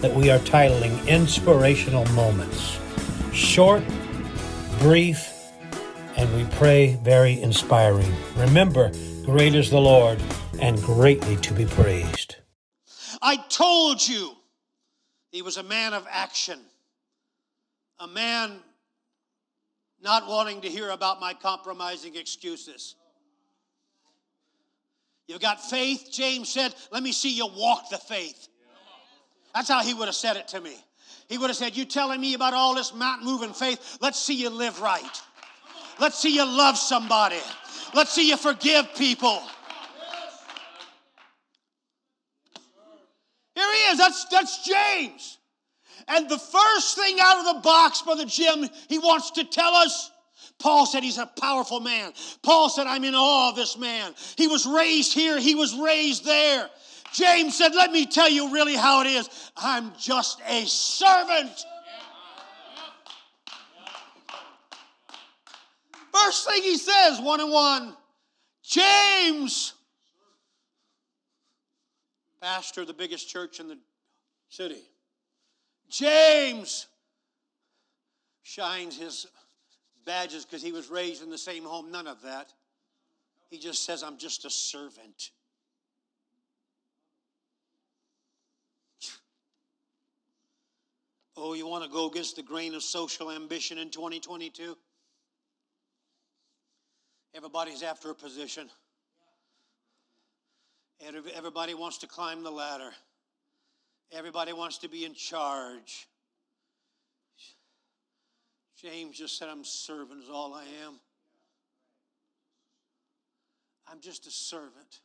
that we are titling Inspirational Moments. Short, brief, and we pray very inspiring. Remember, great is the Lord and greatly to be praised. I told you he was a man of action, a man not wanting to hear about my compromising excuses. You've got faith, James said. Let me see you walk the faith. That's how he would have said it to me. He would have said, You telling me about all this mountain moving faith? Let's see you live right. Let's see you love somebody. Let's see you forgive people. Here he is. That's, that's James. And the first thing out of the box, Brother Jim, he wants to tell us Paul said he's a powerful man. Paul said, I'm in awe of this man. He was raised here, he was raised there. James said, Let me tell you really how it is. I'm just a servant. First thing he says, one and one, James, pastor of the biggest church in the city. James shines his badges because he was raised in the same home. None of that. He just says, I'm just a servant. Oh, you want to go against the grain of social ambition in 2022? Everybody's after a position. Everybody wants to climb the ladder. Everybody wants to be in charge. James just said, I'm servant, is all I am. I'm just a servant.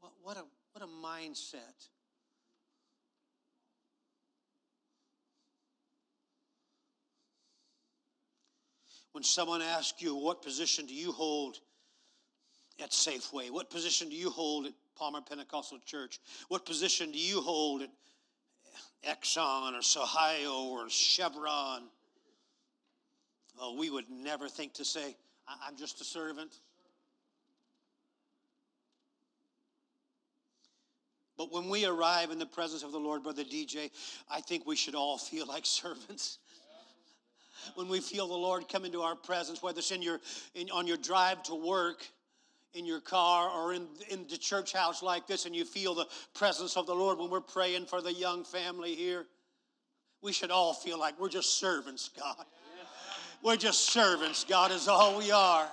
What, what, a, what a mindset. When someone asks you, What position do you hold at Safeway? What position do you hold at Palmer Pentecostal Church? What position do you hold at Exxon or Sohio or Chevron? Oh, we would never think to say, I'm just a servant. But when we arrive in the presence of the Lord, Brother DJ, I think we should all feel like servants when we feel the Lord come into our presence, whether it's in your, in, on your drive to work, in your car, or in, in the church house like this, and you feel the presence of the Lord when we're praying for the young family here. We should all feel like we're just servants, God. We're just servants, God, is all we are.